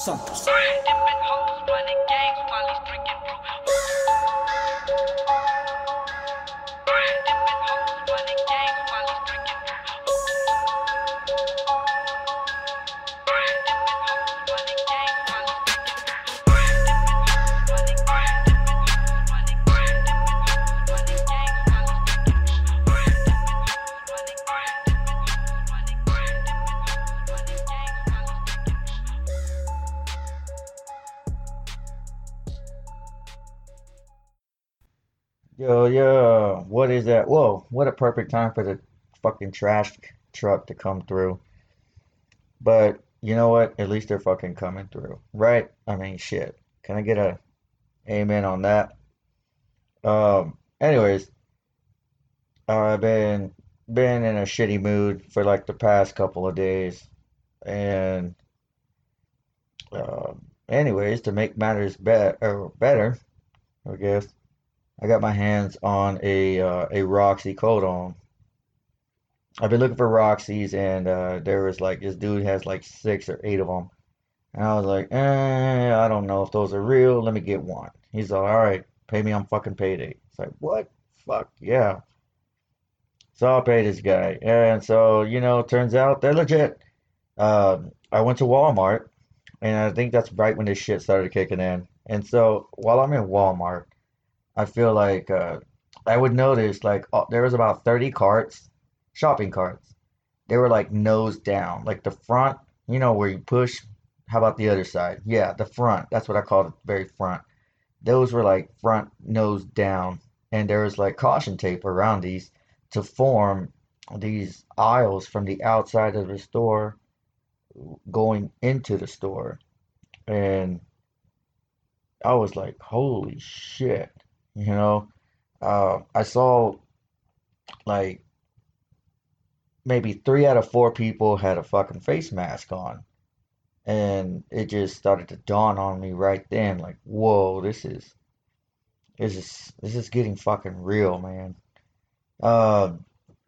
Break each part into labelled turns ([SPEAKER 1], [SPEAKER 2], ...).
[SPEAKER 1] Santos.
[SPEAKER 2] Is that? Whoa, what a perfect time for the fucking trash truck to come through. But you know what? At least they're fucking coming through, right? I mean, shit. Can I get a amen on that? Um, anyways, I've been been in a shitty mood for like the past couple of days, and um, anyways, to make matters bet or better, I guess. I got my hands on a uh, a Roxicodone. I've been looking for Roxy's, and uh, there was like this dude has like six or eight of them, and I was like, eh, I don't know if those are real. Let me get one. He's like, all right, pay me on fucking payday. It's like, what? Fuck yeah. So I'll pay this guy, and so you know, turns out they're legit. Um, I went to Walmart, and I think that's right when this shit started kicking in. And so while I'm in Walmart. I feel like uh, I would notice like uh, there was about 30 carts, shopping carts. They were like nose down, like the front, you know, where you push. How about the other side? Yeah, the front. That's what I call it, very front. Those were like front nose down, and there was like caution tape around these to form these aisles from the outside of the store going into the store. And I was like, holy shit. You know, uh, I saw like maybe three out of four people had a fucking face mask on. And it just started to dawn on me right then, like, whoa, this is this is this is getting fucking real, man. Uh,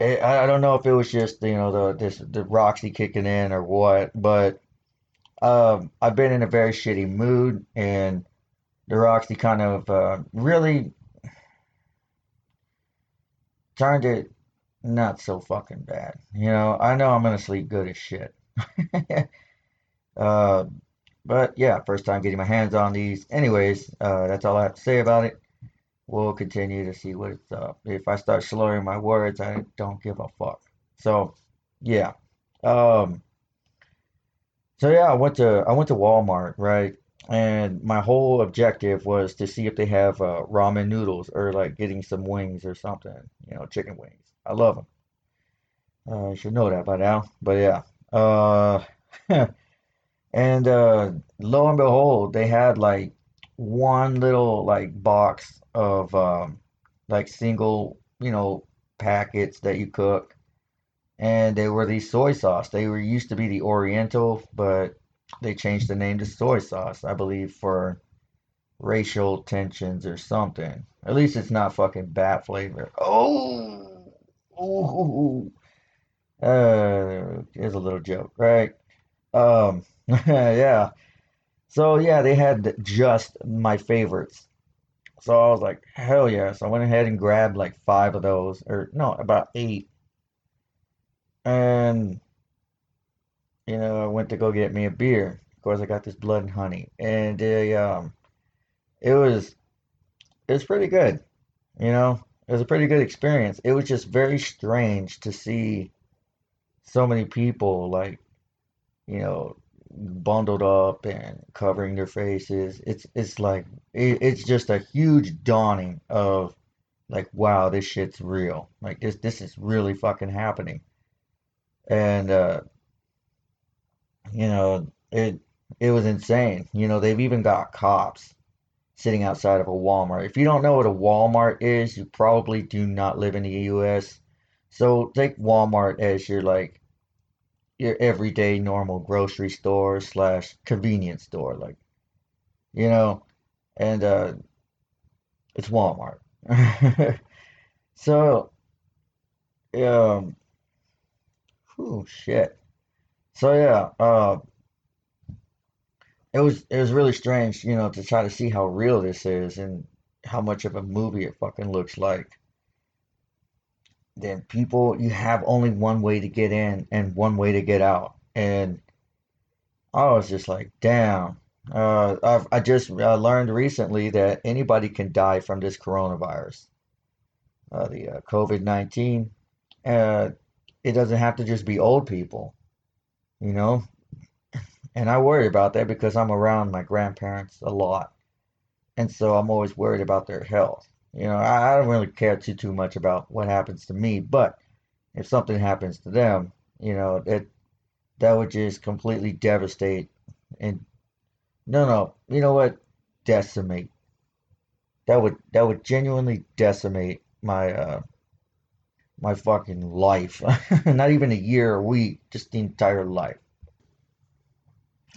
[SPEAKER 2] I, I don't know if it was just, you know, the this the Roxy kicking in or what, but um, I've been in a very shitty mood and the Roxy kind of uh, really turned it not so fucking bad. You know, I know I'm gonna sleep good as shit. Uh, but yeah, first time getting my hands on these. Anyways, uh, that's all I have to say about it. We'll continue to see what's up. If I start slurring my words, I don't give a fuck. So, yeah. Um, so yeah, I went to I went to Walmart, right? And my whole objective was to see if they have uh, ramen noodles or like getting some wings or something, you know, chicken wings. I love them. Uh, I should know that by now. But yeah. Uh, and uh, lo and behold, they had like one little like box of um, like single, you know, packets that you cook. And they were these soy sauce. They were used to be the Oriental, but they changed the name to soy sauce, I believe, for racial tensions or something. At least it's not fucking bat flavor. Oh, ooh, uh, here's a little joke, right? Um, yeah. So yeah, they had just my favorites. So I was like, hell yeah. So I went ahead and grabbed like five of those, or no, about eight. And you know, I went to go get me a beer. Of course, I got this blood and honey, and they, um, it was it was pretty good. You know, it was a pretty good experience. It was just very strange to see so many people like, you know, bundled up and covering their faces. It's it's like it, it's just a huge dawning of like, wow, this shit's real. Like this this is really fucking happening. And uh, you know, it it was insane. You know, they've even got cops sitting outside of a Walmart. If you don't know what a Walmart is, you probably do not live in the US. So take Walmart as your like your everyday normal grocery store slash convenience store, like you know, and uh, it's Walmart. So, um, oh shit. So yeah, uh, it was it was really strange, you know, to try to see how real this is and how much of a movie it fucking looks like. Then people, you have only one way to get in and one way to get out, and I was just like, damn. Uh, I've, I just uh, learned recently that anybody can die from this coronavirus, uh, the uh, COVID-19. Uh, it doesn't have to just be old people, you know? And I worry about that because I'm around my grandparents a lot. And so I'm always worried about their health. You know, I, I don't really care too too much about what happens to me, but if something happens to them, you know, it that would just completely devastate and no no, you know what? Decimate. That would that would genuinely decimate my uh my fucking life. Not even a year, a week, just the entire life.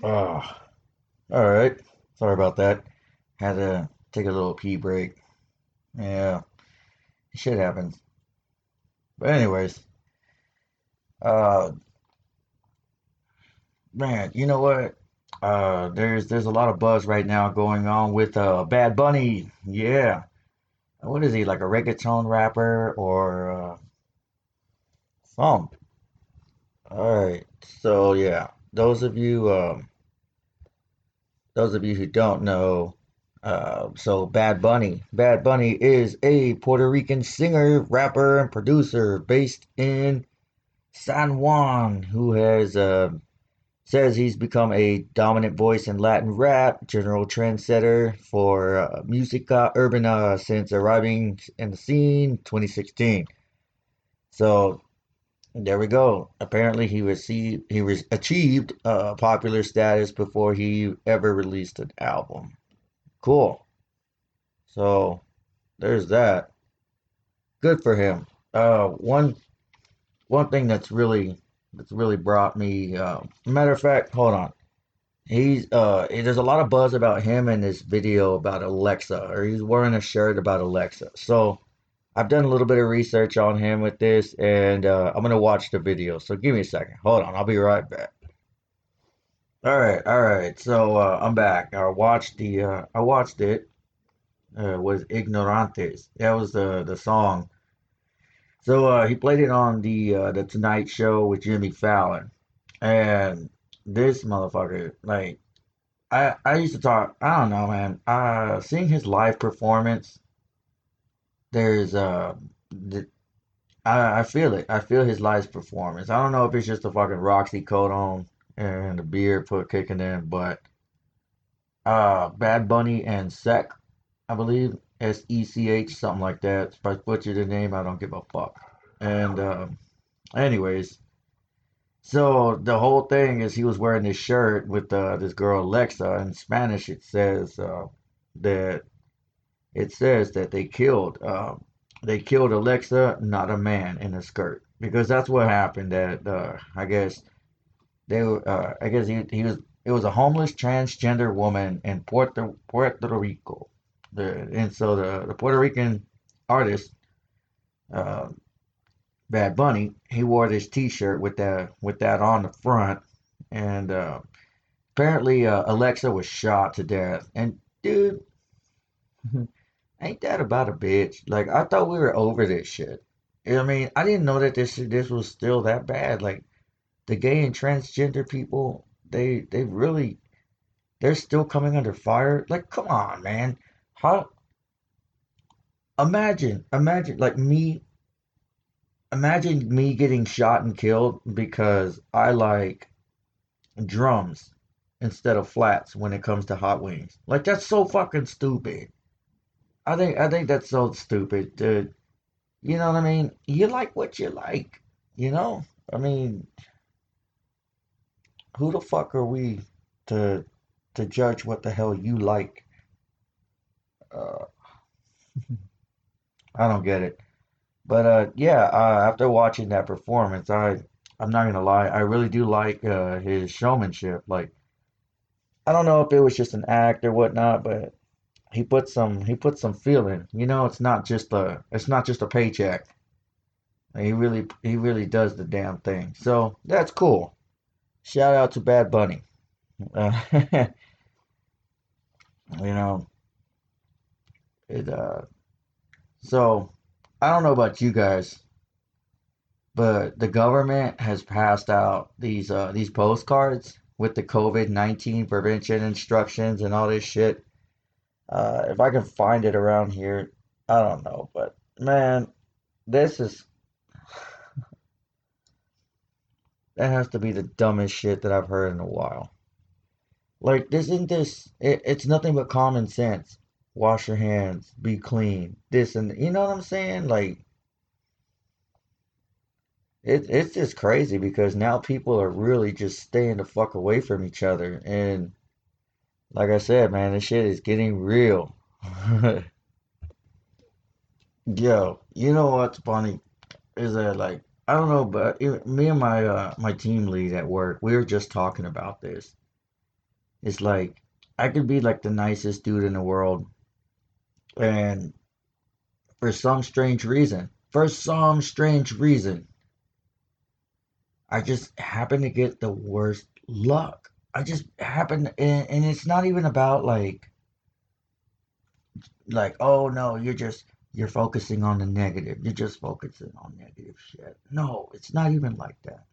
[SPEAKER 2] Oh, all right. Sorry about that. Had to take a little pee break. Yeah, shit happens. But anyways, uh, man, you know what? Uh, there's there's a lot of buzz right now going on with uh Bad Bunny. Yeah, what is he like a reggaeton rapper or uh, something? All right. So yeah, those of you um those of you who don't know, uh, so Bad Bunny. Bad Bunny is a Puerto Rican singer, rapper, and producer based in San Juan who has uh, says he's become a dominant voice in Latin rap, general trendsetter for uh, musica urbana since arriving in the scene 2016. So there we go. Apparently, he received he was achieved uh, popular status before he ever released an album. Cool. So there's that. Good for him. Uh, one one thing that's really that's really brought me. Uh, matter of fact, hold on. He's uh, there's a lot of buzz about him in this video about Alexa, or he's wearing a shirt about Alexa. So I've done a little bit of research on him with this, and uh, I'm gonna watch the video. So give me a second. Hold on, I'll be right back. All right, all right. So uh, I'm back. I watched the uh, I watched it. Uh, was Ignorantes. That was the the song. So uh, he played it on the uh, the Tonight Show with Jimmy Fallon, and this motherfucker, like I I used to talk. I don't know, man. Uh, seeing his live performance, there's uh, th- I I feel it. I feel his live performance. I don't know if it's just the fucking Roxicodone and the beard put kicking in, but uh, Bad Bunny and Sec, I believe S E C H something like that. If I butcher the name, I don't give a fuck. And uh, anyways, so the whole thing is he was wearing this shirt with uh, this girl Alexa. In Spanish, it says uh, that it says that they killed uh, they killed Alexa, not a man in a skirt, because that's what happened. That uh, I guess they uh, I guess he, he was it was a homeless transgender woman in Puerto Puerto Rico. The and so the, the Puerto Rican artist uh, Bad Bunny he wore this T-shirt with that with that on the front, and uh, apparently uh, Alexa was shot to death. And dude, ain't that about a bitch? Like I thought we were over this shit. I mean, I didn't know that this this was still that bad. Like the gay and transgender people, they they really they're still coming under fire. Like, come on, man. How imagine imagine like me imagine me getting shot and killed because I like drums instead of flats when it comes to hot wings. Like that's so fucking stupid. I think I think that's so stupid, dude. You know what I mean? You like what you like, you know? I mean, who the fuck are we to to judge what the hell you like? Uh, I don't get it. But uh, yeah, uh, after watching that performance, I I'm not gonna lie, I really do like uh, his showmanship. Like I don't know if it was just an act or whatnot, but he put some he put some feeling. You know, it's not just a it's not just a paycheck. He really he really does the damn thing. So that's cool. Shout out to Bad Bunny. Uh, You know, it uh so I don't know about you guys, but the government has passed out these uh these postcards with the COVID-19 prevention instructions and all this shit. Uh if I can find it around here, I don't know, but man, this is that has to be the dumbest shit that I've heard in a while. Like, this isn't this, it, it's nothing but common sense. Wash your hands, be clean, this and you know what I'm saying? Like, it, it's just crazy because now people are really just staying the fuck away from each other. And like I said, man, this shit is getting real. Yo, you know what's funny is that like I don't know, but it, me and my uh my team lead at work, we were just talking about this. It's like I could be like the nicest dude in the world, and for some strange reason, for some strange reason, I just happen to get the worst luck. I just happen, and, and it's not even about like like oh no, you're just you're focusing on the negative. You're just focusing on negative shit. No, it's not even like that.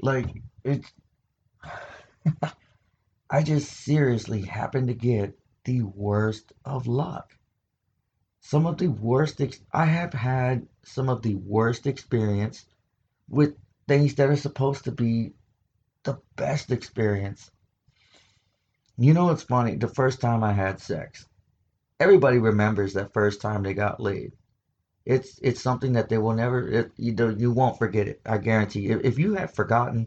[SPEAKER 2] Like it's I just seriously happen to get the worst of luck. Some of the worst ex- I have had some of the worst experience with things that are supposed to be the best experience. You know what's funny? The first time I had sex. Everybody remembers that first time they got laid. It's it's something that they will never it, you know you won't forget it. I guarantee. If, if you have forgotten,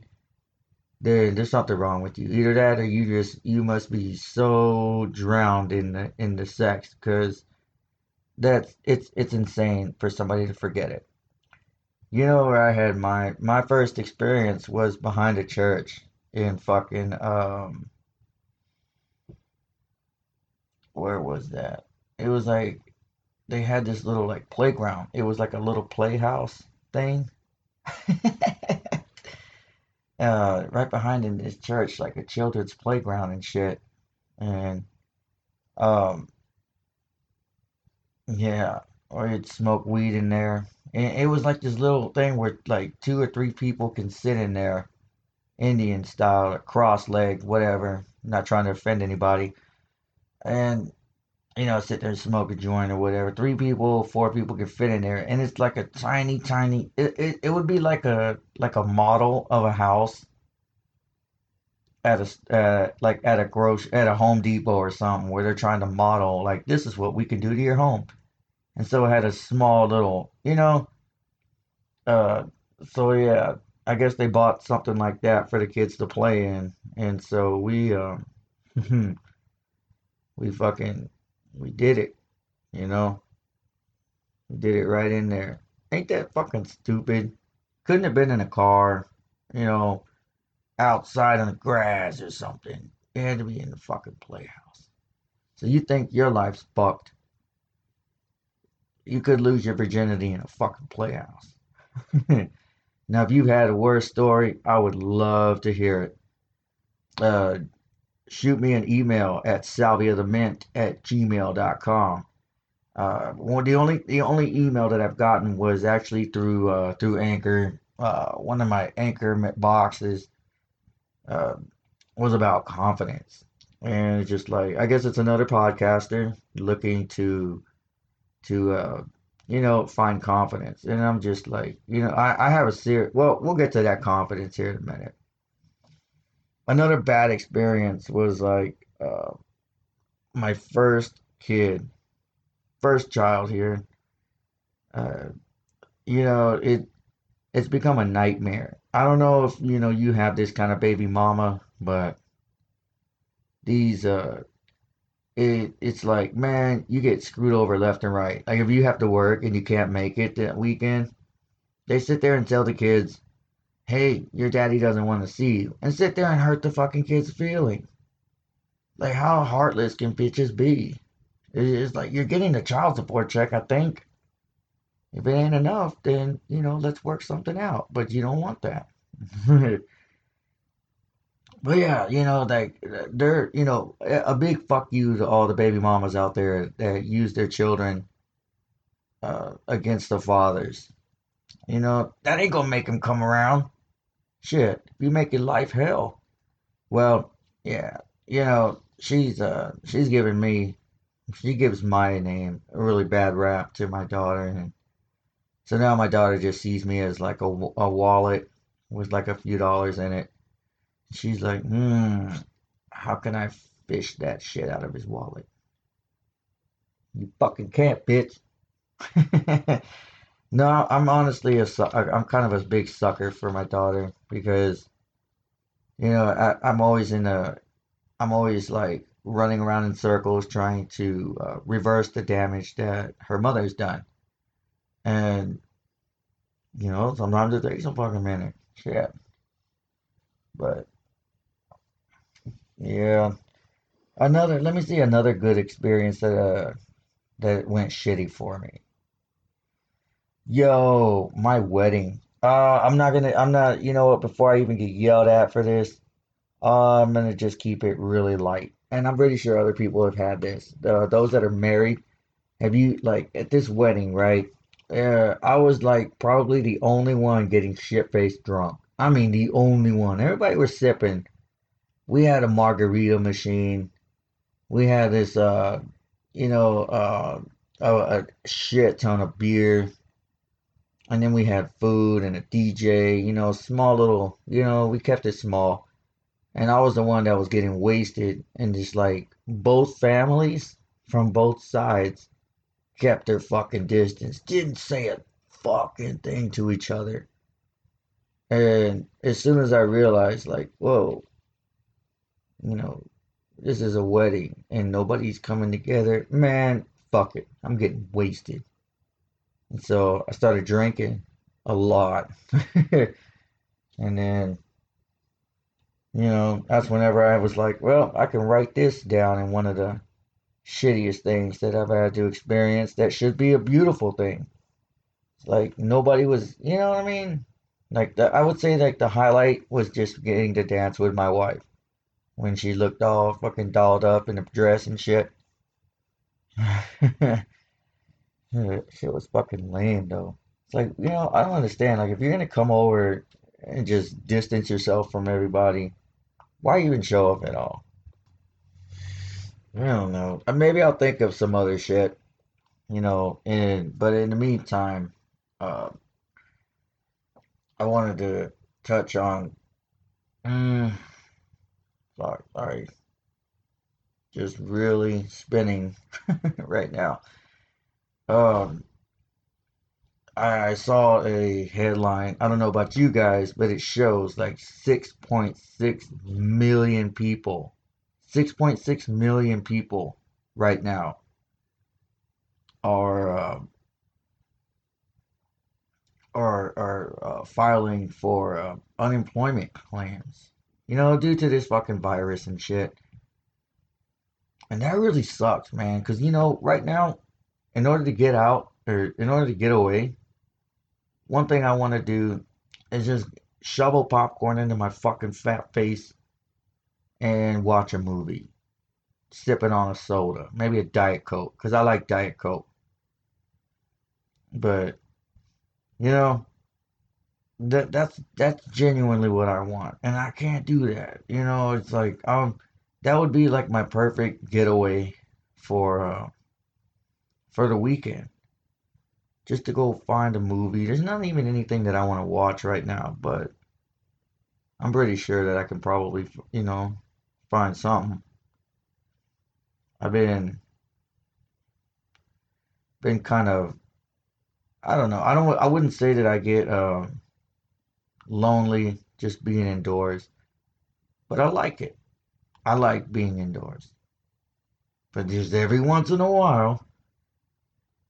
[SPEAKER 2] then there's something wrong with you. Either that or you just you must be so drowned in the in the sex because that's it's it's insane for somebody to forget it. You know where I had my my first experience was behind a church in fucking um where was that? It was like they had this little like playground. It was like a little playhouse thing. uh right behind in this church, like a children's playground and shit. And um yeah, or you'd smoke weed in there. And it was like this little thing where like two or three people can sit in there, Indian style, cross-legged, whatever. Not trying to offend anybody. And you know, sit there and smoke a joint or whatever. Three people, four people can fit in there, and it's like a tiny, tiny. It, it, it would be like a like a model of a house at a uh, like at a gross at a Home Depot or something where they're trying to model like this is what we can do to your home. And so it had a small little, you know, uh, so yeah, I guess they bought something like that for the kids to play in, and so we um we fucking we did it, you know, we did it right in there. Ain't that fucking stupid? Couldn't have been in a car, you know, outside on the grass or something. It had to be in the fucking playhouse. So you think your life's fucked? You could lose your virginity in a fucking playhouse. now, if you've had a worse story, I would love to hear it. Uh, shoot me an email at salviathemint at gmail.com. Uh, well, the only the only email that I've gotten was actually through uh, through Anchor. Uh, one of my Anchor boxes uh, was about confidence, and it's just like I guess it's another podcaster looking to to uh, you know find confidence, and I'm just like you know I, I have a serious. Well, we'll get to that confidence here in a minute. Another bad experience was like uh, my first kid, first child here. Uh, you know it it's become a nightmare. I don't know if you know you have this kind of baby mama, but these uh it it's like man, you get screwed over left and right. Like if you have to work and you can't make it that weekend, they sit there and tell the kids, "Hey, your daddy doesn't want to see you," and sit there and hurt the fucking kids' feelings. Like how heartless can bitches be? It's like you're getting a child support check, I think. If it ain't enough, then you know let's work something out. But you don't want that. but yeah, you know, like they're, you know, a a big fuck you to all the baby mamas out there that use their children uh, against the fathers. You know, that ain't gonna make them come around. Shit, you making life hell. Well, yeah, you know, she's uh she's giving me she gives my name a really bad rap to my daughter and so now my daughter just sees me as like a, a wallet with like a few dollars in it. She's like, hmm, how can I fish that shit out of his wallet? You fucking can't, bitch. No, I'm honestly a I'm kind of a big sucker for my daughter because you know I, I'm always in a I'm always like running around in circles trying to uh, reverse the damage that her mother's done, and you know sometimes it takes a fucking minute. Shit, but yeah, another let me see another good experience that uh that went shitty for me. Yo, my wedding. Uh, I'm not gonna, I'm not, you know what, before I even get yelled at for this, uh, I'm gonna just keep it really light. And I'm pretty sure other people have had this. Uh, those that are married, have you, like, at this wedding, right? Uh, I was like probably the only one getting shit-faced drunk. I mean, the only one. Everybody was sipping. We had a margarita machine. We had this, uh, you know, uh, a, a shit ton of beer. And then we had food and a DJ, you know, small little, you know, we kept it small. And I was the one that was getting wasted. And just like both families from both sides kept their fucking distance, didn't say a fucking thing to each other. And as soon as I realized, like, whoa, you know, this is a wedding and nobody's coming together, man, fuck it. I'm getting wasted. And so I started drinking a lot. And then, you know, that's whenever I was like, well, I can write this down in one of the shittiest things that I've had to experience that should be a beautiful thing. It's like nobody was, you know what I mean? Like the, I would say like the highlight was just getting to dance with my wife when she looked all fucking dolled up in a dress and shit. Shit was fucking lame though. It's like, you know, I don't understand. Like if you're gonna come over and just distance yourself from everybody, why even show up at all? I don't know. Uh, Maybe I'll think of some other shit, you know, and but in the meantime, uh, I wanted to touch on mm, sorry, sorry, just really spinning right now. Um, I, I saw a headline. I don't know about you guys, but it shows like 6.6 million people. 6.6 million people right now are uh, are are uh, filing for uh, unemployment claims. You know, due to this fucking virus and shit. And that really sucks, man. Because you know, right now, in order to get out or in order to get away, one thing I want to do is just shovel popcorn into my fucking fat face and watch a movie, sipping on a soda, maybe a Diet Coke, because I like Diet Coke. But you know, that that's that's genuinely what I want, and I can't do that. You know, it's like um, that would be like my perfect getaway for uh for the weekend, just to go find a movie. There's not even anything that I want to watch right now, but I'm pretty sure that I can probably, you know, find something. I've been been kind of I don't know. I don't I wouldn't say that I get uh lonely just being indoors, but I like it. I like being indoors. But just every once in a while,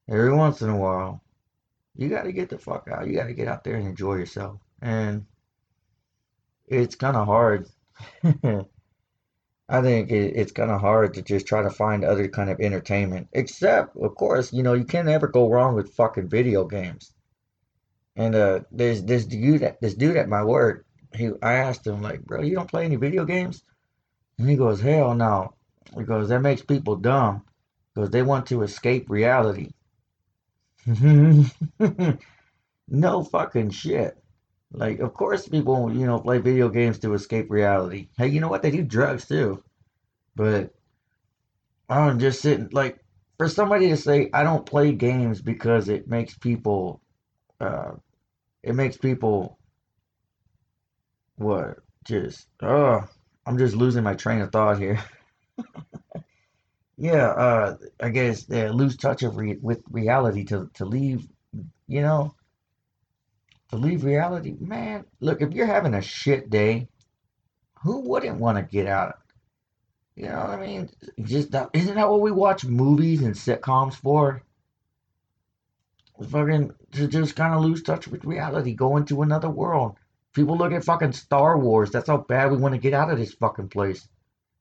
[SPEAKER 2] every once in a while, you got to get the fuck out. You got to get out there and enjoy yourself. And it's kind of hard. I think it, it's kind of hard to just try to find other kind of entertainment. Except, of course, you know, you can't ever go wrong with fucking video games. And uh, there's this dude at this dude at my work. he I asked him like, bro, you don't play any video games? And he goes, hell no. Because that makes people dumb. Because they want to escape reality. no fucking shit. Like, of course people, you know, play video games to escape reality. Hey, you know what? They do drugs too. But I'm just sitting like for somebody to say I don't play games because it makes people uh it makes people what just oh I'm just losing my train of thought here. yeah, uh I guess they lose touch of re with reality to to leave, you know, to leave reality. Man, look, if you're having a shit day, who wouldn't want to get out? You know what I mean? Just isn't that what we watch movies and sitcoms for? Fucking to just kind of lose touch with reality, go into another world. People look at fucking Star Wars. That's how bad we want to get out of this fucking place.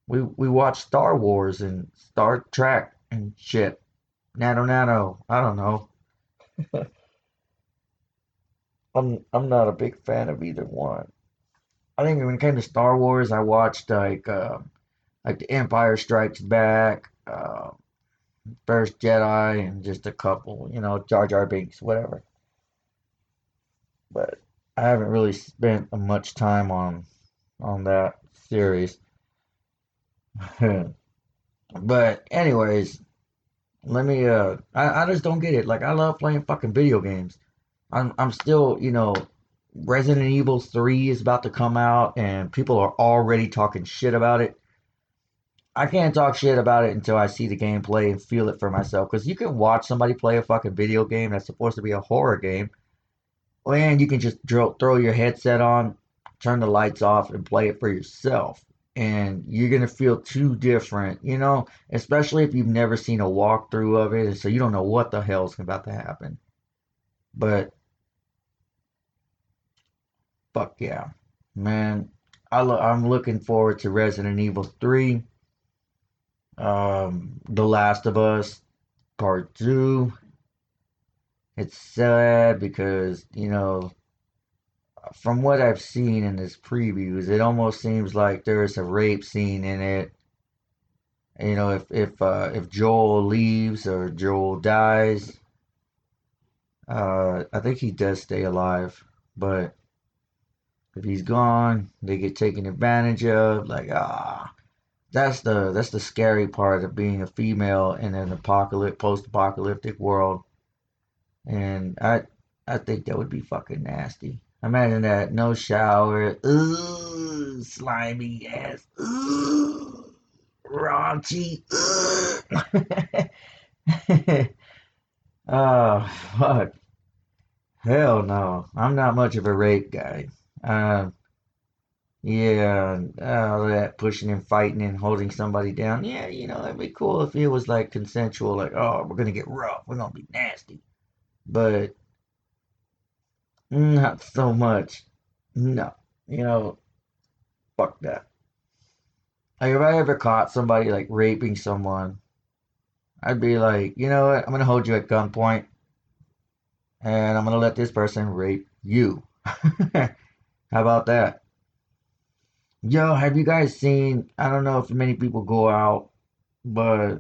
[SPEAKER 2] We we watch Star Wars and Star Trek and shit. Nano nano. I don't know. I'm I'm not a big fan of either one. I think when it came to Star Wars, I watched like uh, like The Empire Strikes Back, uh, First Jedi, and just a couple, you know, Jar Jar Binks, whatever. But I haven't really spent much time on on that series. But anyways, let me uh I, I just don't get it. Like I love playing fucking video games. I'm I'm still, you know, Resident Evil 3 is about to come out and people are already talking shit about it. I can't talk shit about it until I see the gameplay and feel it for myself. Because you can watch somebody play a fucking video game that's supposed to be a horror game, and you can just drill, throw your headset on, turn the lights off, and play it for yourself. And you're gonna feel too different, you know, especially if you've never seen a walkthrough of it, so you don't know what the hell's about to happen. But fuck yeah, man, I lo- I'm looking forward to Resident Evil 3. Um, The Last of Us Part 2. It's sad because, you know, from what I've seen in this previews, it almost seems like there's a rape scene in it. You know, if if uh, if Joel leaves or Joel dies, uh, I think he does stay alive. But if he's gone, they get taken advantage of. Like ah, that's the that's the scary part of being a female in an apocalyptic post-apocalyptic world. And I I think that would be fucking nasty. Imagine that no shower, ooh, slimy ass, ooh, raunchy, ooh. oh fuck, hell no! I'm not much of a rape guy. Uh, yeah, all that pushing and fighting and holding somebody down. Yeah, you know, it'd be cool if it was like consensual, like, oh, we're gonna get rough, we're gonna be nasty. But not so much. No, you know, fuck that. Like if I ever caught somebody like raping someone, I'd be like, you know what? I'm gonna hold you at gunpoint, and I'm gonna let this person rape you. How about that? Yo, have you guys seen? I don't know if many people go out, but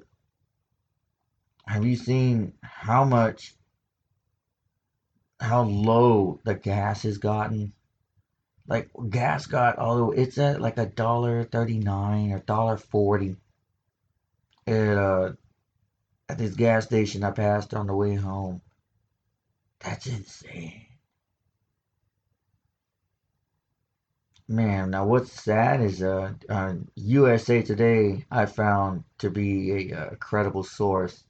[SPEAKER 2] have you seen how much, how low the gas has gotten? Like gas got all although it's at like a dollar thirty nine or dollar forty at uh at this gas station I passed on the way home. That's insane. Man, now what's sad is uh, uh USA Today I found to be a, uh credible source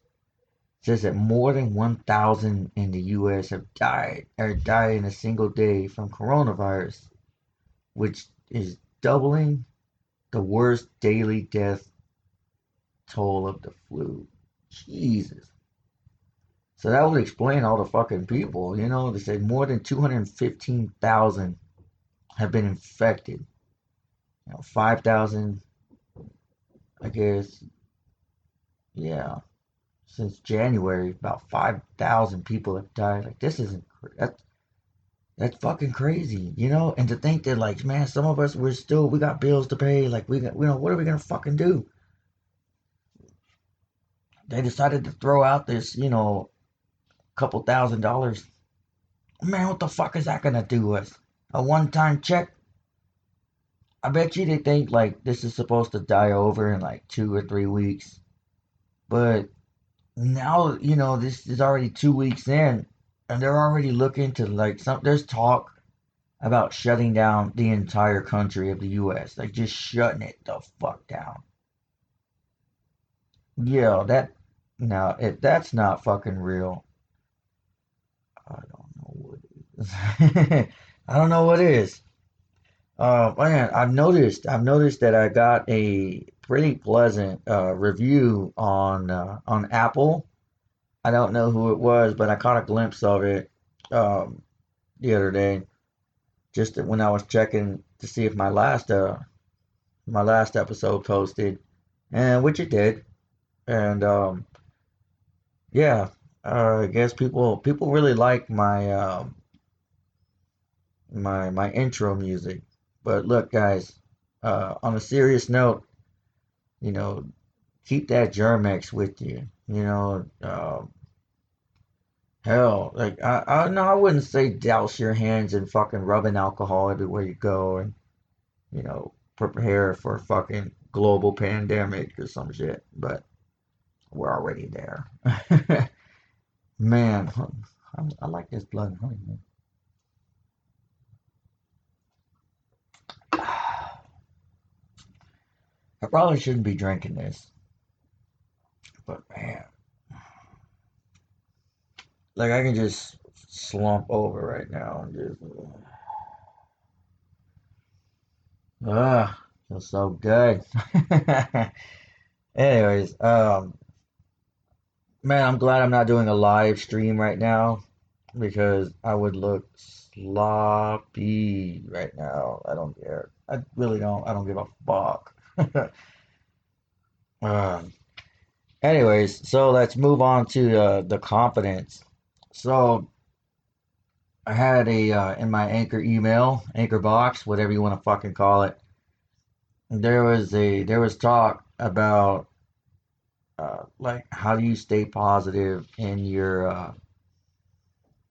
[SPEAKER 2] says that more than 1,000 in the US have died or died in a single day from coronavirus, which is doubling the worst daily death toll of the flu. Jesus. So that would explain all the fucking people, you know, they said more than 215,000 have been infected. You know, 5,000, I guess, yeah, since January, about 5,000 people have died. Like, this isn't, that's, That's fucking crazy, you know? And to think that, like, man, some of us, we're still, we got bills to pay. Like, we you know, what are we gonna fucking do? They decided to throw out this, you know, couple thousand dollars. Man, what the fuck is that gonna do us? A one time check? I bet you they think, like, this is supposed to die over in, like, two or three weeks. But now, you know, this is already two weeks in, and they're already looking to, like, some, there's talk about shutting down the entire country of the US. Like just shutting it the fuck down. Yeah, that now if that's not fucking real, I don't know what is. I don't know what is. Uh man, I've noticed I've noticed that I got a pretty pleasant uh review on uh, on Apple. I don't know who it was, but I caught a glimpse of it um the other day just when I was checking to see if my last uh my last episode posted, and which it did, and um yeah, uh, I guess people people really like my um my my intro music. But look, guys, uh, on a serious note, you know, keep that Germ-X with you. You know, uh, hell, like I I no, I wouldn't say douse your hands in fucking rubbing alcohol everywhere you go, and you know, prepare for fucking global pandemic or some shit. But we're already there. Man, I, I like this blood honey, man. I probably shouldn't be drinking this, but man, like I can just slump over right now and just ah, feels so good. Anyways, um, man, I'm glad I'm not doing a live stream right now because I would look sloppy right now. I don't care. I really don't. I don't give a fuck. um, anyways, so let's move on to uh, the confidence. So I had a uh, in my anchor email, anchor box, whatever you want to fucking call it. There was a there was talk about uh, like how do you stay positive in your uh,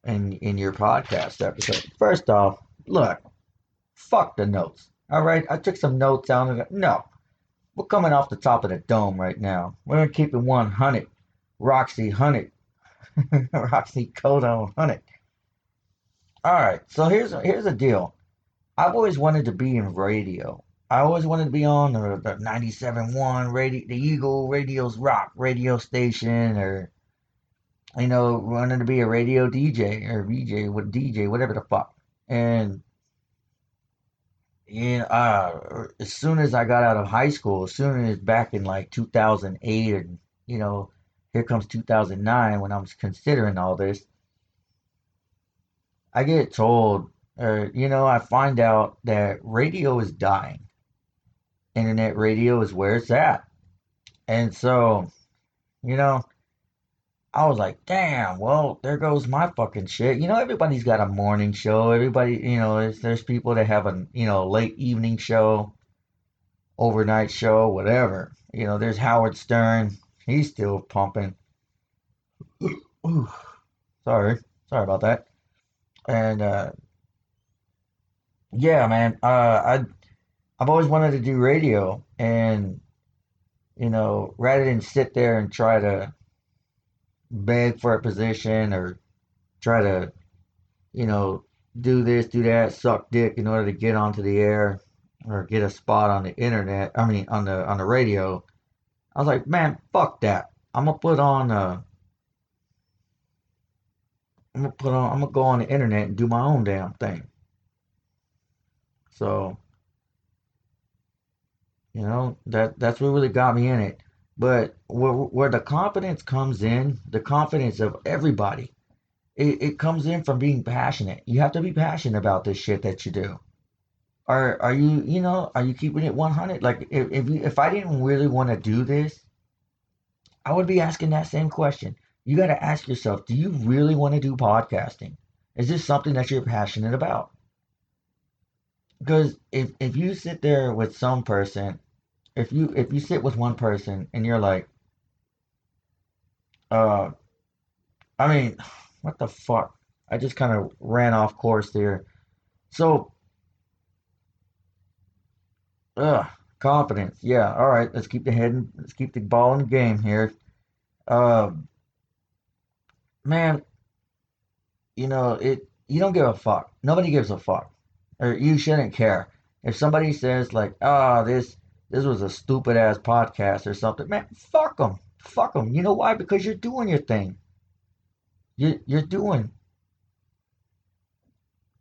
[SPEAKER 2] in in your podcast episode. First off, look, fuck the notes. All right, I took some notes down. And, no, we're coming off the top of the dome right now. We're gonna keep it 100. Roxy 100. Roxicodone 100. All right, so here's here's the deal. I've always wanted to be in radio. I always wanted to be on the, the 97.1 radio, the Eagle Radio's Rock radio station, or you know, wanted to be a radio DJ or VJ, what DJ, whatever the fuck. And you know, uh, as soon as I got out of high school, as soon as back in like 2008, and you know, here comes 2009 when I was considering all this, I get told, or you know, I find out that radio is dying. Internet radio is where it's at. And so, you know, I was like, damn, well, there goes my fucking shit. You know, everybody's got a morning show. Everybody, you know, there's, there's people that have a, you know, late evening show, overnight show, whatever. You know, there's Howard Stern. He's still pumping. Sorry. Sorry about that. And, uh, yeah, man, uh, I, I've always wanted to do radio. And, you know, rather than sit there and try to beg for a position or try to, you know, do this, do that, suck dick in order to get onto the air or get a spot on the internet. I mean, on the on the radio. I was like, man, fuck that. I'm gonna put on. Uh, I'm gonna put on. I'm gonna go on the internet and do my own damn thing. So, you know, that that's what really got me in it. But where, where the confidence comes in, the confidence of everybody, it, it comes in from being passionate. You have to be passionate about this shit that you do. Are are you you know are you keeping it 100? Like if if, you, if I didn't really want to do this, I would be asking that same question. You got to ask yourself, do you really want to do podcasting? Is this something that you're passionate about? Because if if you sit there with some person, if you if you sit with one person and you're like, uh, I mean, what the fuck? I just kind of ran off course there. So, ugh, confidence. Yeah, all right. Let's keep the head. In, let's keep the ball in the game here. Uh, man, you know it. You don't give a fuck. Nobody gives a fuck, or you shouldn't care. If somebody says like, "Ah, oh, this this was a stupid ass podcast or something," man, fuck them. Fuck them. You know why? Because you're doing your thing. You you're doing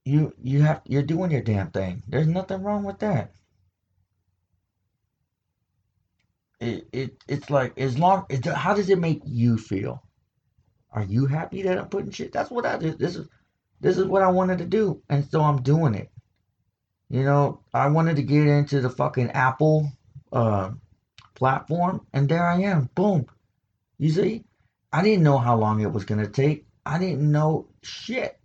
[SPEAKER 2] you you have you're doing your damn thing. There's nothing wrong with that. It it it's like as long it, how does it make you feel? Are you happy that I'm putting shit? That's what I did. This is this is what I wanted to do, and so I'm doing it. You know, I wanted to get into the fucking Apple uh, platform, and there I am. Boom. You see, I didn't know how long it was gonna take. I didn't know shit.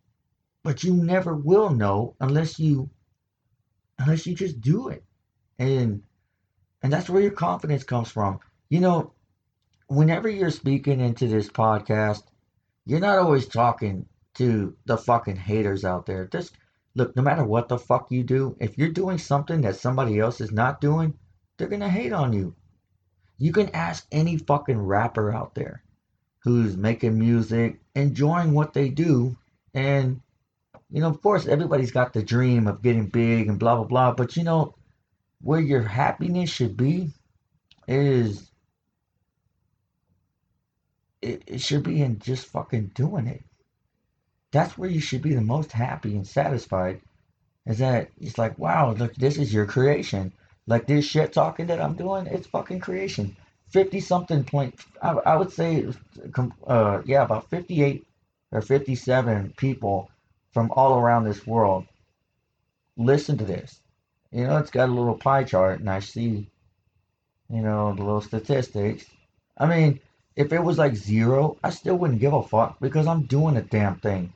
[SPEAKER 2] But you never will know unless you unless you just do it. And and that's where your confidence comes from. You know, whenever you're speaking into this podcast, you're not always talking to the fucking haters out there. Just look, no matter what the fuck you do, if you're doing something that somebody else is not doing, they're gonna hate on you. You can ask any fucking rapper out there who's making music, enjoying what they do, and you know, of course, everybody's got the dream of getting big and blah blah blah, but you know, where your happiness should be is it, it should be in just fucking doing it. That's where you should be the most happy and satisfied. Is that it's like, wow, look, this is your creation. Like this shit talking that I'm doing, it's fucking creation. Fifty something point, I, I would say, uh, yeah, about fifty-eight or fifty-seven people from all around this world listen to this. You know, it's got a little pie chart, and I see, you know, the little statistics. I mean, if it was like zero, I still wouldn't give a fuck because I'm doing a damn thing.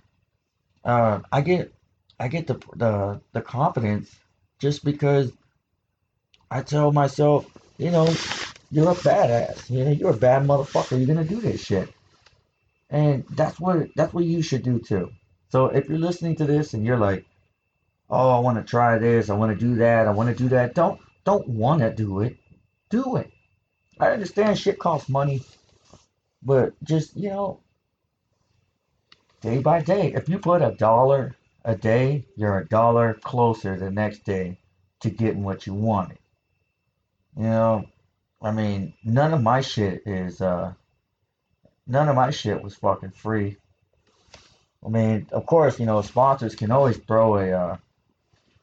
[SPEAKER 2] Uh, I get, I get the the the confidence just because I tell myself, you know, you're a badass. You know, you're a bad motherfucker. You're gonna do this shit, and that's what that's what you should do too. So if you're listening to this and you're like, oh, I want to try this, I want to do that, I want to do that, don't don't want to do it. Do it. I understand shit costs money, but just you know, day by day. If you put a dollar a day, you're a dollar closer the next day to getting what you wanted. You know, I mean, none of my shit is uh none of my shit was fucking free. I mean, of course, you know, sponsors can always throw a uh,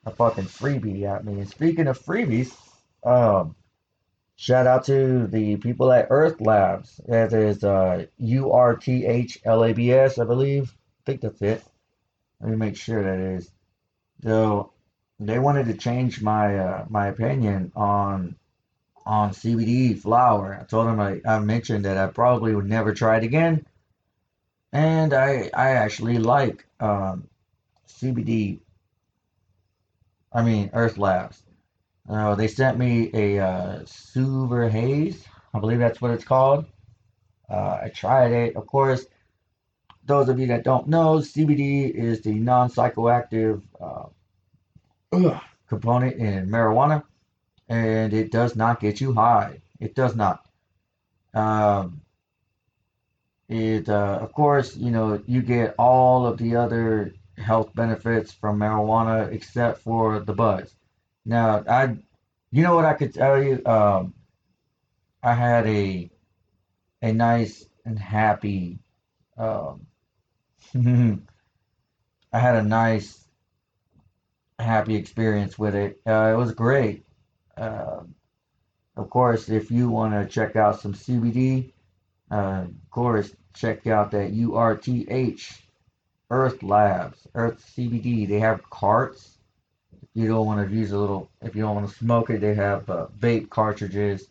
[SPEAKER 2] a fucking freebie at me. And speaking of freebies, um, shout out to the people at Urth Labs. That is uh, U R T H L A B S, I believe. I think that's it. Let me make sure that is. So they wanted to change my uh, my opinion on on CBD flower. I told them I, I mentioned that I probably would never try it again and I I actually like um, CBD. I mean Urth Labs. Uh, they sent me a uh, Super Haze. I believe that's what it's called. Uh, I tried it. Of course, those of you that don't know, CBD is the non-psychoactive uh, component in marijuana, and it does not get you high. It does not. Um, it, uh, of course, you know, you get all of the other health benefits from marijuana except for the buzz. Now, I, you know what I could tell you? Um, I had a, a nice and happy, um, I had a nice, happy experience with it. Uh, it was great. Uh, of course, if you want to check out some CBD, uh, of course, check out that URTH Earth Labs, Earth CBD. They have carts. You don't want to use a little, if you don't want to smoke it, they have uh, vape cartridges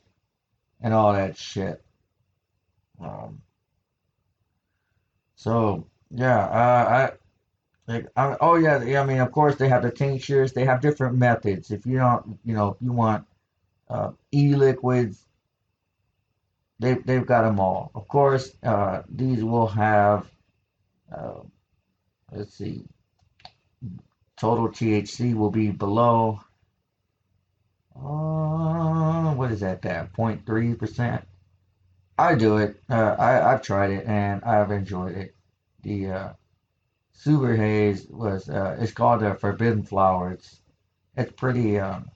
[SPEAKER 2] and all that shit. Um, so yeah, uh, I Like, I, oh yeah, yeah, I mean, of course they have the tinctures. They have different methods. If you don't, you know, if you want uh, e-liquids, they they've got them all. Of course, uh, these will have. Uh, let's see. Total THC will be below. Uh, what is that? That 0.3%. I do it. Uh, I I've tried it and I've enjoyed it. The uh, Super Haze was uh, it's called a Forbidden Flower. It's it's pretty um,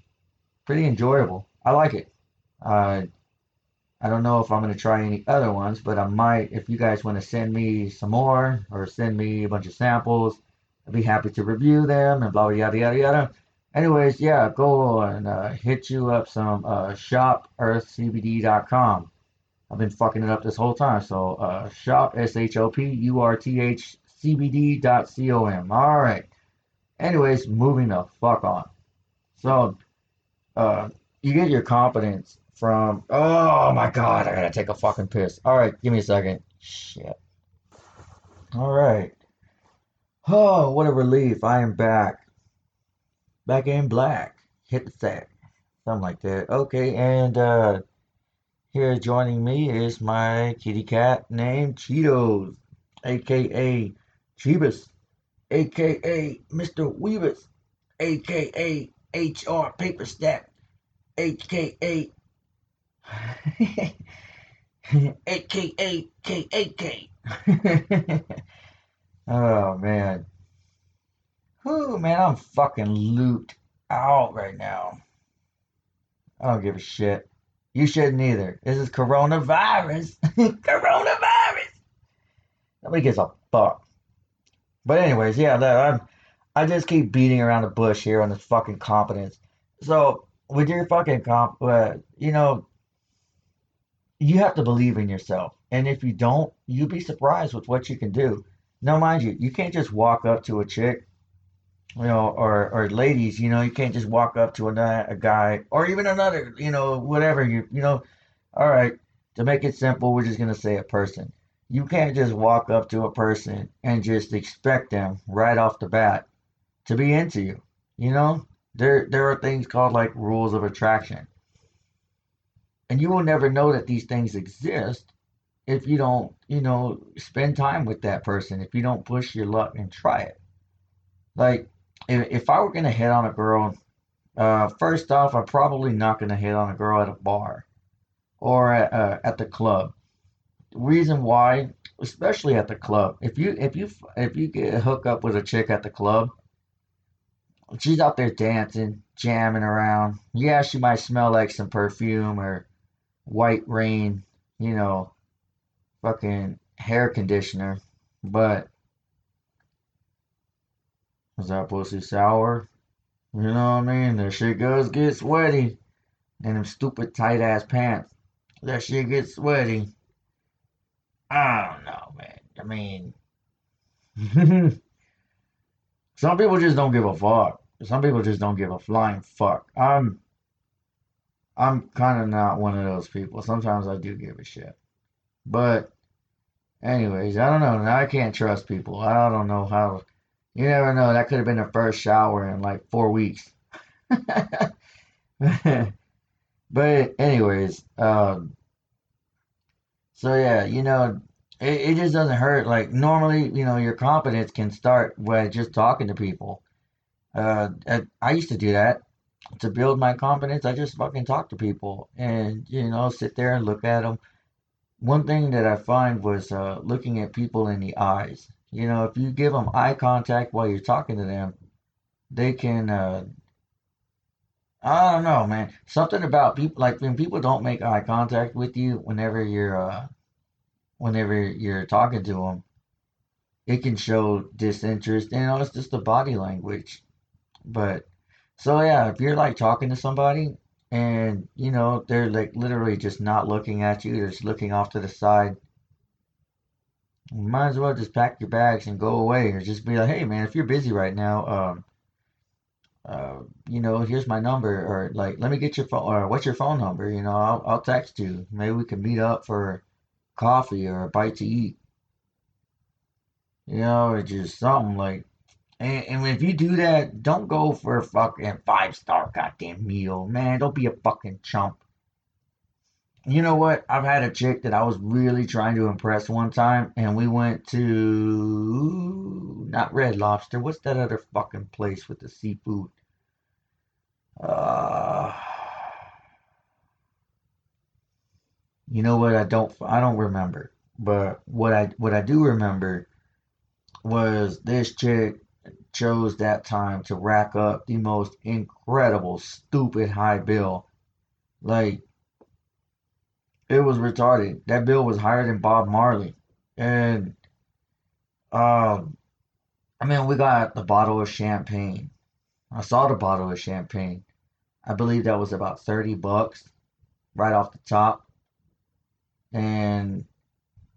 [SPEAKER 2] pretty enjoyable. I like it. Uh, I don't know if I'm gonna try any other ones, but I might. If you guys want to send me some more or send me a bunch of samples, I'd be happy to review them and blah yada yada yada. Anyways, yeah, go and uh, hit you up some uh, shopearthcbd.com. I've been fucking it up this whole time. So uh, shop s h o p u r t h c b d dot c o m. All right. Anyways, moving the fuck on. So uh, you get your confidence from. Oh my god, I gotta take a fucking piss. All right, give me a second. Shit. All right. Oh, what a relief! I am back. Back in black. Hit the sack. Something like that. Okay, and uh here joining me is my kitty cat named Cheetos, aka Cheebus, aka Mr. Weebus, aka HR Paper Stack, aka aka KAK. Oh man. Whew, man, I'm fucking looped out right now. I don't give a shit. You shouldn't either. This is coronavirus. coronavirus. Nobody gives a fuck. But anyways, yeah, I'm I just keep beating around the bush here on this fucking competence. So with your fucking comp, uh, you know, you have to believe in yourself, and if you don't, you'd be surprised with what you can do. Now, mind you, you can't just walk up to a chick, you know, or or ladies, you know, you can't just walk up to a, a guy or even another, you know, whatever you, you know. All right, to make it simple, we're just gonna say a person. You can't just walk up to a person and just expect them right off the bat to be into you. You know, there there are things called like rules of attraction. And you will never know that these things exist if you don't, you know, spend time with that person, if you don't push your luck and try it. Like if, if I were gonna hit on a girl, uh, first off, I'm probably not gonna hit on a girl at a bar or at, uh, at the club. The reason why, especially at the club, if you if you if you get hook up with a chick at the club, she's out there dancing, jamming around. Yeah, she might smell like some perfume or white rain, you know, fucking hair conditioner, but is that pussy sour? You know what I mean? That shit goes get sweaty. And them stupid tight ass pants. That shit gets sweaty. I don't know, man. I mean, some people just don't give a fuck. Some people just don't give a flying fuck. I'm, I'm kind of not one of those people. Sometimes I do give a shit. But, anyways, I don't know. Now I can't trust people. I don't know how. You never know. That could have been the first shower in like four weeks. but anyways, um, so yeah, you know, it, it just doesn't hurt. Like normally, you know, your confidence can start with just talking to people. Uh, I, I used to do that to build my confidence. I just fucking talk to people and you know sit there and look at them. One thing that I find was uh, looking at people in the eyes. You know, if you give them eye contact while you're talking to them, they can. Uh, I don't know, man. Something about people like when people don't make eye contact with you whenever you're uh, whenever you're talking to them, it can show disinterest. You know, it's just the body language. But so yeah, if you're like talking to somebody and you know they're like literally just not looking at you, they're just looking off to the side, you might as well just pack your bags and go away, or just be like, hey man, if you're busy right now, um, uh, you know, here's my number, or like, let me get your phone, or what's your phone number? You know, I'll I'll text you. Maybe we can meet up for coffee or a bite to eat. You know, or just something like And, and if you do that, don't go for a fucking five star goddamn meal, man. Don't be a fucking chump. You know what? I've had a chick that I was really trying to impress one time, and we went to not Red Lobster. What's that other fucking place with the seafood? Uh, you know what? I don't I don't remember. But what I what I do remember was this chick chose that time to rack up the most incredible stupid high bill. Like it was retarded. That bill was higher than Bob Marley. And um I mean we got the bottle of champagne. I saw the bottle of champagne. I believe that was about 30 bucks right off the top. And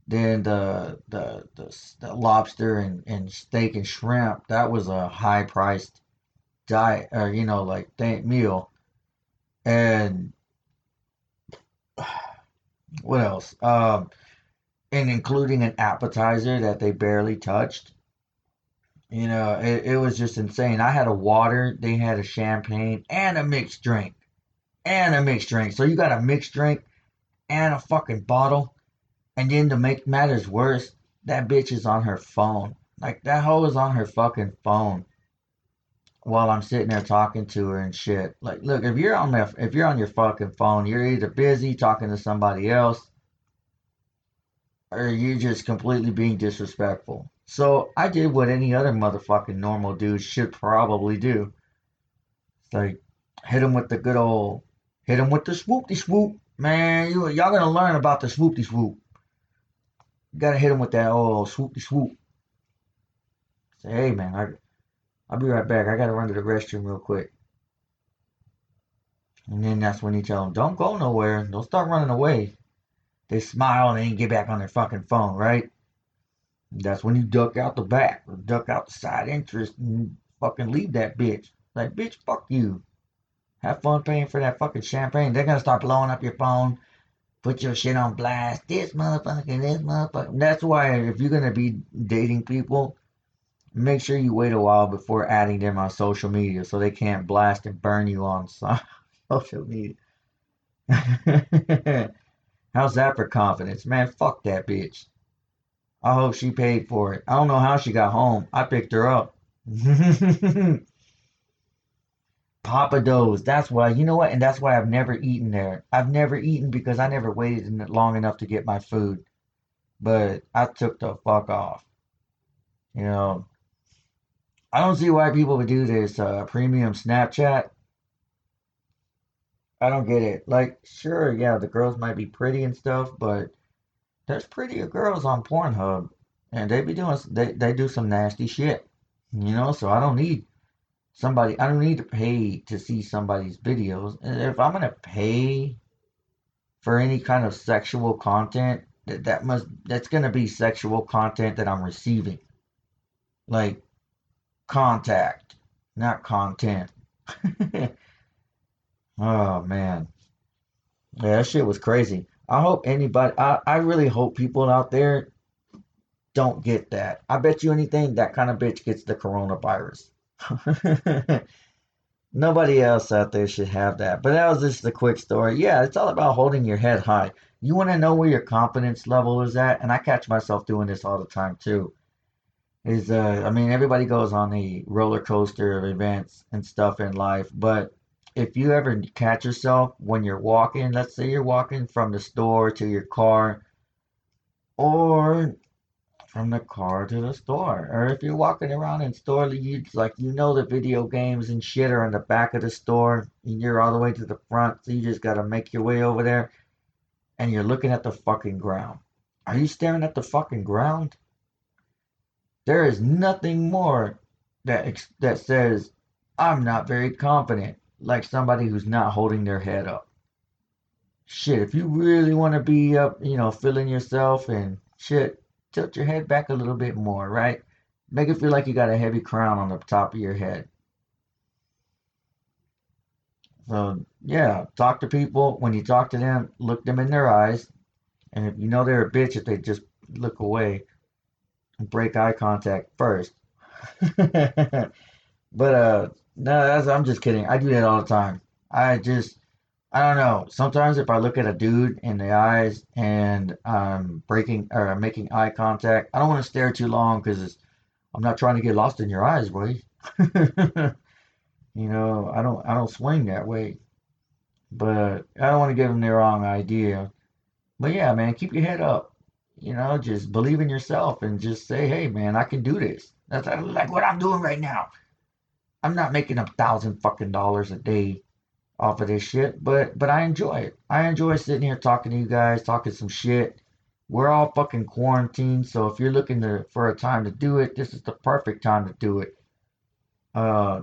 [SPEAKER 2] then the the the, the lobster and, and steak and shrimp, that was a high priced diet or you know like th- meal. And what else? Um and including an appetizer that they barely touched. You know, it, it was just insane. I had a water, they had a champagne and a mixed drink. And a mixed drink. So you got a mixed drink and a fucking bottle. And then to make matters worse, that bitch is on her phone. Like that hoe is on her fucking phone while I'm sitting there talking to her and shit. Like, look, if you're on my, if you're on your fucking phone, you're either busy talking to somebody else or you're just completely being disrespectful. So I did what any other motherfucking normal dude should probably do. It's like hit him with the good old, hit him with the swoopty swoop, man. You y'all gonna learn about the swoopty swoop. Gotta hit him with that oh, old swoopty swoop. Say, hey man, I, I'll be right back. I gotta run to the restroom real quick. And then that's when you tell them, don't go nowhere. Don't start running away. They smile and then get back on their fucking phone, right? That's when you duck out the back or duck out the side entrance and fucking leave that bitch. Like, bitch, fuck you. Have fun paying for that fucking champagne. They're gonna start blowing up your phone, put your shit on blast. This motherfucker, this motherfucker. That's why if you're gonna be dating people, make sure you wait a while before adding them on social media so they can't blast and burn you on social media. How's that for confidence? Man, fuck that bitch. I hope she paid for it. I don't know how she got home. I picked her up. Pappadeaux. That's why, you know what? And that's why I've never eaten there. I've never eaten because I never waited long enough to get my food. But I took the fuck off. You know, I don't see why people would do this uh, premium Snapchat. I don't get it. Like, sure, yeah, the girls might be pretty and stuff, but there's prettier girls on Pornhub, and they be doing they they do some nasty shit, you know. So I don't need somebody. I don't need to pay to see somebody's videos. And if I'm gonna pay for any kind of sexual content, that that must that's gonna be sexual content that I'm receiving, like contact, not content. oh man, yeah, that shit was crazy. I hope anybody, I, I really hope people out there don't get that. I bet you anything that kind of bitch gets the coronavirus. Nobody else out there should have that. But that was just a quick story. Yeah, it's all about holding your head high. You want to know where your confidence level is at? And I catch myself doing this all the time too. Is uh I mean everybody goes on the roller coaster of events and stuff in life, but if you ever catch yourself when you're walking, let's say you're walking from the store to your car, or from the car to the store, or if you're walking around in store, you like you know the video games and shit are in the back of the store, and you're all the way to the front, so you just gotta make your way over there, and you're looking at the fucking ground. Are you staring at the fucking ground? There is nothing more that that says I'm not very confident like somebody who's not holding their head up. Shit, if you really want to be up, you know, feeling yourself and shit, tilt your head back a little bit more, right? Make it feel like you got a heavy crown on the top of your head. So, yeah, talk to people. When you talk to them, look them in their eyes. And if you know they're a bitch, if they just look away, break eye contact first. But uh, no, I'm just kidding. I do that all the time. I just, I don't know. Sometimes if I look at a dude in the eyes and I'm breaking or making eye contact, I don't want to stare too long because I'm not trying to get lost in your eyes, boy. You know, I don't, I don't swing that way. But I don't want to give them the wrong idea. But yeah, man, keep your head up. You know, just believe in yourself and just say, hey, man, I can do this. That's like what I'm doing right now. I'm not making a thousand fucking dollars a day off of this shit, but but I enjoy it. I enjoy sitting here talking to you guys, talking some shit. We're all fucking quarantined, so if you're looking to for a time to do it, this is the perfect time to do it. Uh,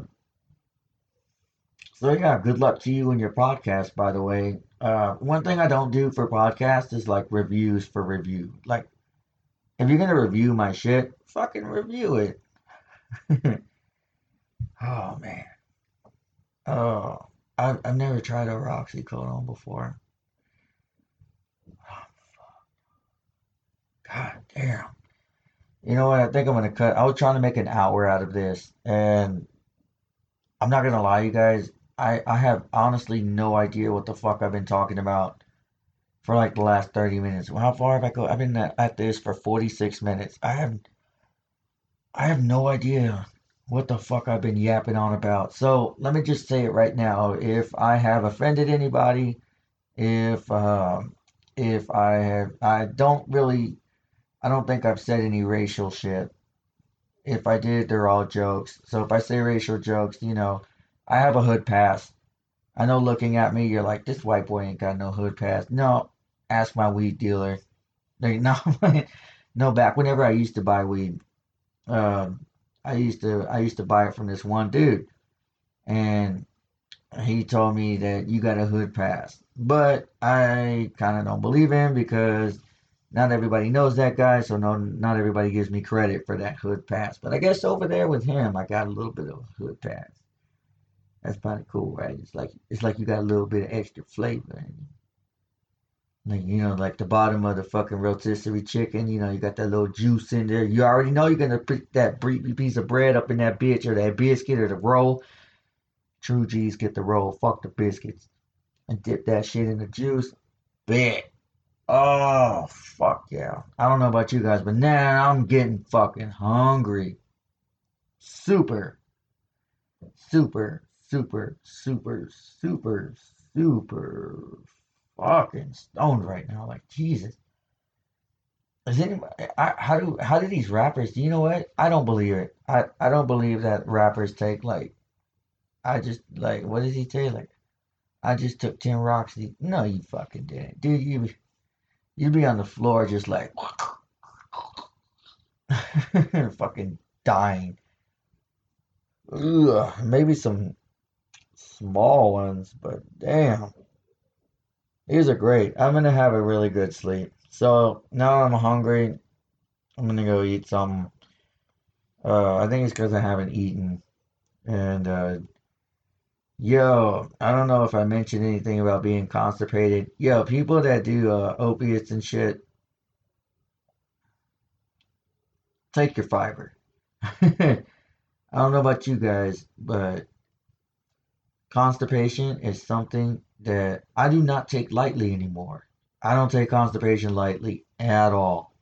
[SPEAKER 2] so yeah, good luck to you and your podcast, by the way. Uh, one thing I don't do for podcasts is like reviews for review. Like, if you're gonna review my shit, fucking review it. oh man. Oh, I've, I've never tried a Roxicodone on before. Oh, God damn. You know what? I think I'm gonna cut. I was trying to make an hour out of this, and I'm not gonna lie, you guys. I I have honestly no idea what the fuck I've been talking about for like the last 30 minutes. How far have I go? I've been at, at this for 46 minutes. I have I have no idea what the fuck I've been yapping on about. So let me just say it right now. If I have offended anybody, if um, if I have, I don't really, I don't think I've said any racial shit. If I did, they're all jokes. So if I say racial jokes, you know, I have a hood pass. I know looking at me, you're like, this white boy ain't got no hood pass. No, ask my weed dealer. No, no, back whenever I used to buy weed, um, I used to I used to buy it from this one dude, and he told me that you got a hood pass. But I kind of don't believe him because not everybody knows that guy, so no, not everybody gives me credit for that hood pass. But I guess over there with him, I got a little bit of a hood pass. That's kind of cool, right? It's like it's like you got a little bit of extra flavor. Like you know, like the bottom of the fucking rotisserie chicken, you know, you got that little juice in there. You already know you're gonna put that piece of bread up in that bitch or that biscuit or the roll. True G's get the roll, fuck the biscuits, and dip that shit in the juice. Bet. Oh fuck yeah! I don't know about you guys, but now I'm getting fucking hungry. Super, super, super, super, super, super fucking stoned right now. Like Jesus. Is anybody? I, how do how do these rappers? Do you know what? I don't believe it. I I don't believe that rappers take like. I just like what does he say? Like I just took ten rocks. No, you fucking didn't, dude. You you'd be on the floor just like fucking dying. Ugh, maybe some small ones, but damn. These are great. I'm gonna have a really good sleep. So now I'm hungry. I'm gonna go eat some. Uh, I think it's because I haven't eaten. And uh, yo, I don't know if I mentioned anything about being constipated. Yo, people that do uh, opiates and shit, take your fiber. I don't know about you guys, but constipation is something that I do not take lightly anymore. I don't take constipation lightly at all.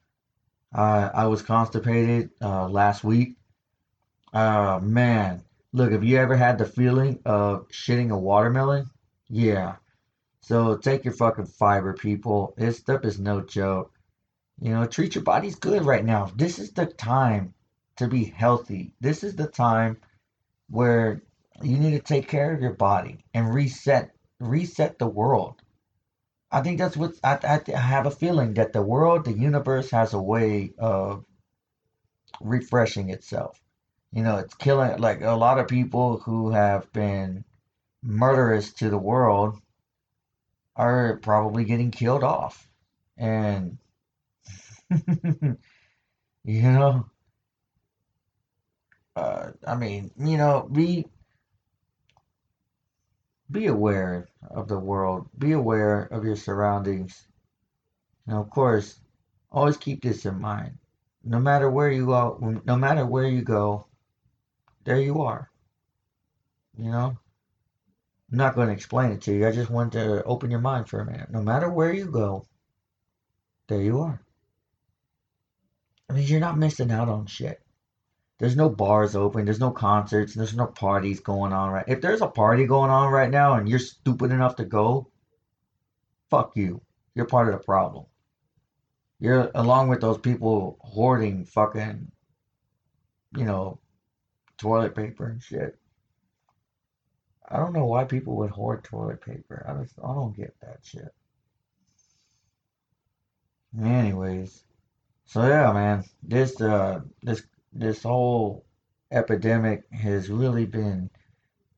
[SPEAKER 2] Uh, I was constipated uh, last week. Uh, man, look, have you ever had the feeling of shitting a watermelon? Yeah. So take your fucking fiber, people. This stuff is no joke. You know, treat your bodies good right now. This is the time to be healthy. This is the time where you need to take care of your body and reset reset the world. I think that's what I, I, I have a feeling that the world, the universe has a way of refreshing itself. You know, it's killing like a lot of people who have been murderous to the world are probably getting killed off. And you know, uh, I mean, you know, be be aware of the world. Be aware of your surroundings. Now, of course, always keep this in mind. No matter where you go, no matter where you go, there you are. You know? I'm not going to explain it to you. I just want to open your mind for a minute. No matter where you go, there you are. I mean, you're not missing out on shit. There's no bars open. There's no concerts. There's no parties going on right. If there's a party going on right now and you're stupid enough to go, fuck you. You're part of the problem. You're along with those people hoarding fucking, you know, toilet paper and shit. I don't know why people would hoard toilet paper. I just I don't get that shit. Anyways, so yeah, man, this uh this this whole epidemic has really been.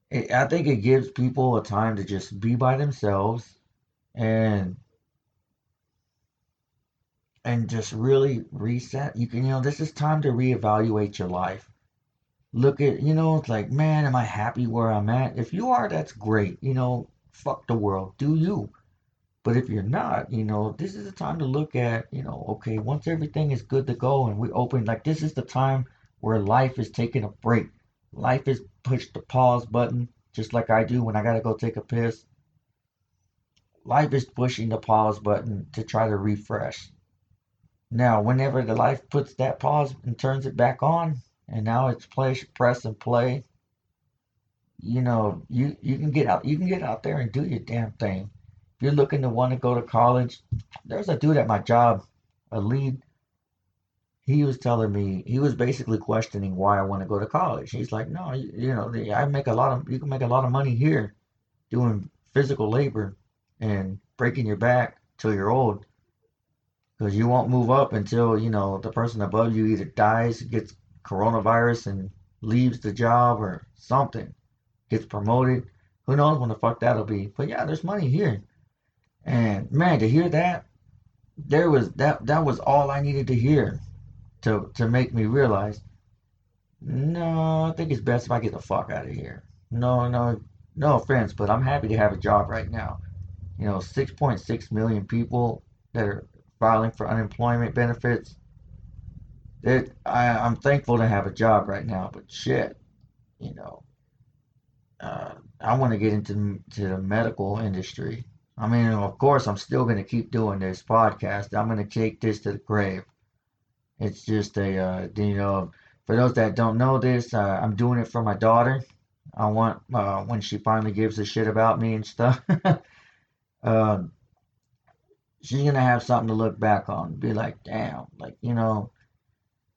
[SPEAKER 2] It, I think it gives people a time to just be by themselves and and just really reset. You can, you know, this is time to reevaluate your life. Look at, you know, it's like, man, am I happy where I'm at? If you are, that's great. You know, fuck the world. Do you? But if you're not, you know, this is the time to look at, you know, okay, once everything is good to go and we open, like, this is the time where life is taking a break. Life is push the pause button, just like I do when I gotta go take a piss. Life is pushing the pause button to try to refresh. Now, whenever the life puts that pause and turns it back on, and now it's play, press and play, you know, you you can get out, you can get out there and do your damn thing. You're looking to want to go to college, there's a dude at my job, a lead. He was telling me he was basically questioning why I want to go to college. He's like, no, you, you know, I make a lot of you can make a lot of money here, doing physical labor and breaking your back till you're old because you won't move up until you know the person above you either dies, gets coronavirus, and leaves the job or something, gets promoted. Who knows when the fuck that'll be? But yeah, there's money here, and man, to hear that, there was that that was all I needed to hear to to make me realize. No, I think it's best if I get the fuck out of here. No, no, no offense, but I'm happy to have a job right now. You know, 6.6 million people that are filing for unemployment benefits. It, I, I'm thankful to have a job right now, but shit, you know, uh, I want to get into to the medical industry. I mean, of course, I'm still going to keep doing this podcast. I'm going to take this to the grave. It's just a, uh, you know, for those that don't know this, uh, I'm doing it for my daughter. I want uh, when she finally gives a shit about me and stuff. um, she's gonna have something to look back on. Be like, damn, like you know,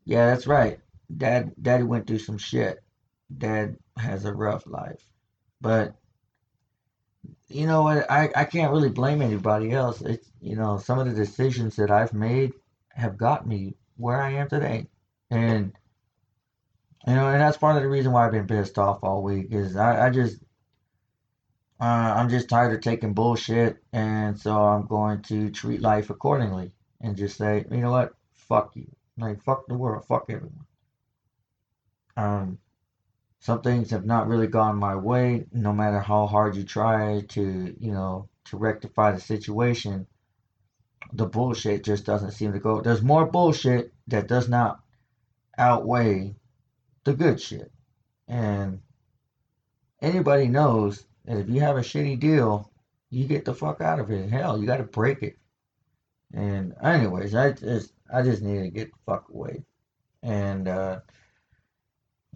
[SPEAKER 2] yeah, that's right. Dad, daddy went through some shit. Dad has a rough life, but you know what? I I can't really blame anybody else. It's you know some of the decisions that I've made have got me where I am today, and you know, and that's part of the reason why I've been pissed off all week. Is I I just uh, I'm just tired of taking bullshit, and so I'm going to treat life accordingly and just say, you know what, fuck you, like fuck the world, fuck everyone. Um, some things have not really gone my way, no matter how hard you try to, you know, to rectify the situation. The bullshit just doesn't seem to go. There's more bullshit that does not outweigh the good shit, and anybody knows that if you have a shitty deal, you get the fuck out of it. Hell, you got to break it. And anyways, I just I just need to get the fuck away. And uh,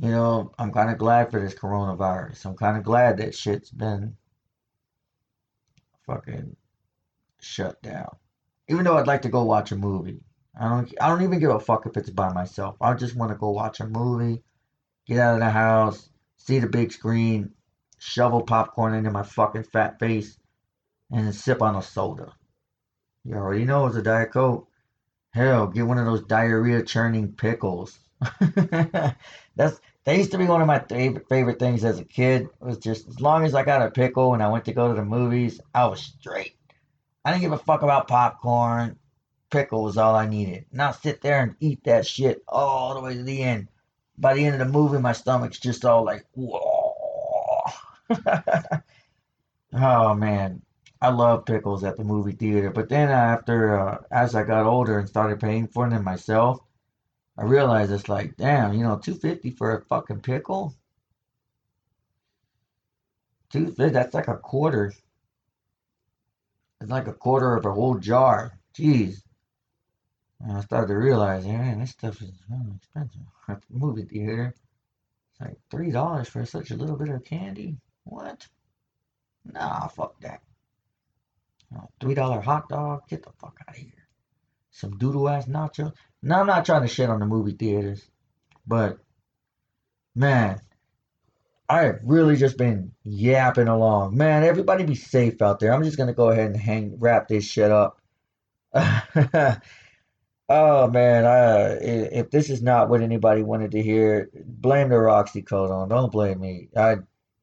[SPEAKER 2] you know, I'm kind of glad for this coronavirus. I'm kind of glad that shit's been fucking shut down. Even though I'd like to go watch a movie. I don't I don't even give a fuck if it's by myself. I just want to go watch a movie, get out of the house, see the big screen, shovel popcorn into my fucking fat face, and sip on a soda. You already know it's a Diet Coke. Hell, get one of those diarrhea churning pickles. That's that used to be one of my favorite favorite things as a kid. It was just as long as I got a pickle when I went to go to the movies, I was straight. I didn't give a fuck about popcorn. Pickle was all I needed. And I'll sit there and eat that shit all the way to the end. By the end of the movie, my stomach's just all like, whoa. oh man, I love pickles at the movie theater. But then after, uh, as I got older and started paying for them myself, I realized it's like, damn, you know, two fifty for a fucking pickle. Two fifty. That's like a quarter. It's like a quarter of a whole jar. Jeez. And I started to realize, man, this stuff is really expensive. At movie theater, it's like three dollars for such a little bit of candy. What? Nah, fuck that. Three dollar hot dog. Get the fuck out of here. Some doodle ass nachos. No, I'm not trying to shit on the movie theaters, but man, I have really just been yapping along. Man, everybody be safe out there. I'm just gonna go ahead and hang wrap this shit up. Oh man, I, if this is not what anybody wanted to hear, blame the Roxicodone. Don't blame me. I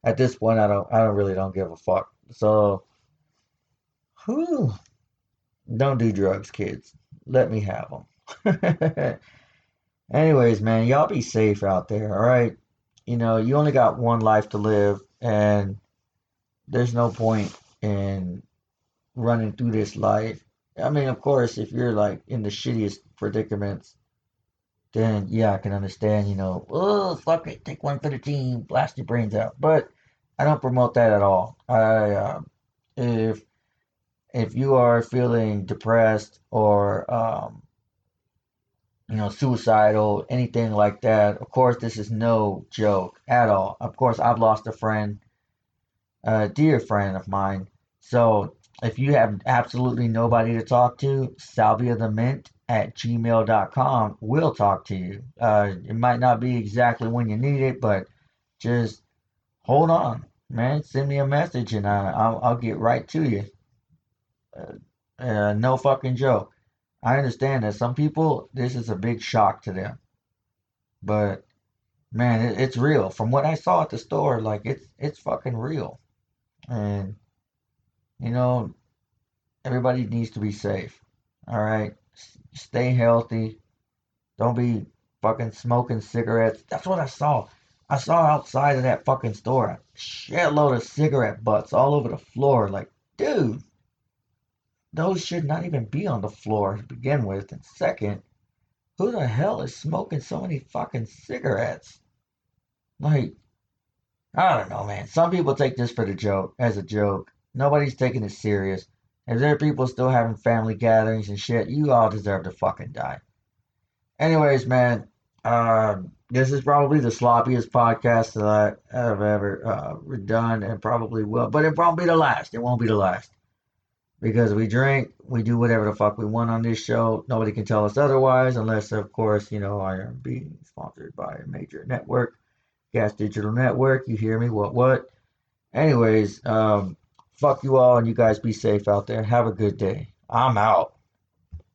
[SPEAKER 2] at this point I don't I don't really don't give a fuck. So, whew, don't do drugs, kids. Let me have them. Anyways, man, y'all be safe out there, all right? You know, you only got one life to live, and there's no point in running through this life. I mean, of course, if you're like in the shittiest predicaments, then yeah, I can understand, you know, oh, fuck it, take one for the team, blast your brains out. But I don't promote that at all. I, uh, if if you are feeling depressed or um, you know, suicidal, anything like that. Of course, this is no joke at all. Of course, I've lost a friend, a dear friend of mine. So if you have absolutely nobody to talk to, salvia the mint at gmail.com will talk to you. Uh, it might not be exactly when you need it, but just hold on, man. Send me a message and uh, I'll, I'll get right to you. Uh, uh, no fucking joke. I understand that some people, this is a big shock to them. But man, it, it's real. From what I saw at the store, like it's it's fucking real. And you know, everybody needs to be safe. All right, S- stay healthy. Don't be fucking smoking cigarettes. That's what I saw. I saw outside of that fucking store a shitload of cigarette butts all over the floor. Like, dude, those should not even be on the floor to begin with. And second, who the hell is smoking so many fucking cigarettes? Like, I don't know, man. Some people take this for the joke, as a joke. Nobody's taking it serious. If there are people still having family gatherings and shit, you all deserve to fucking die. Anyways, man, um, this is probably the sloppiest podcast that I have ever uh, done, and probably will. But it won't be the last. It won't be the last because we drink, we do whatever the fuck we want on this show. Nobody can tell us otherwise, unless, of course, you know, I am being sponsored by a major network, Gas Digital Network. You hear me? What? What? Anyways, um, fuck you all, and you guys be safe out there. Have a good day. I'm out.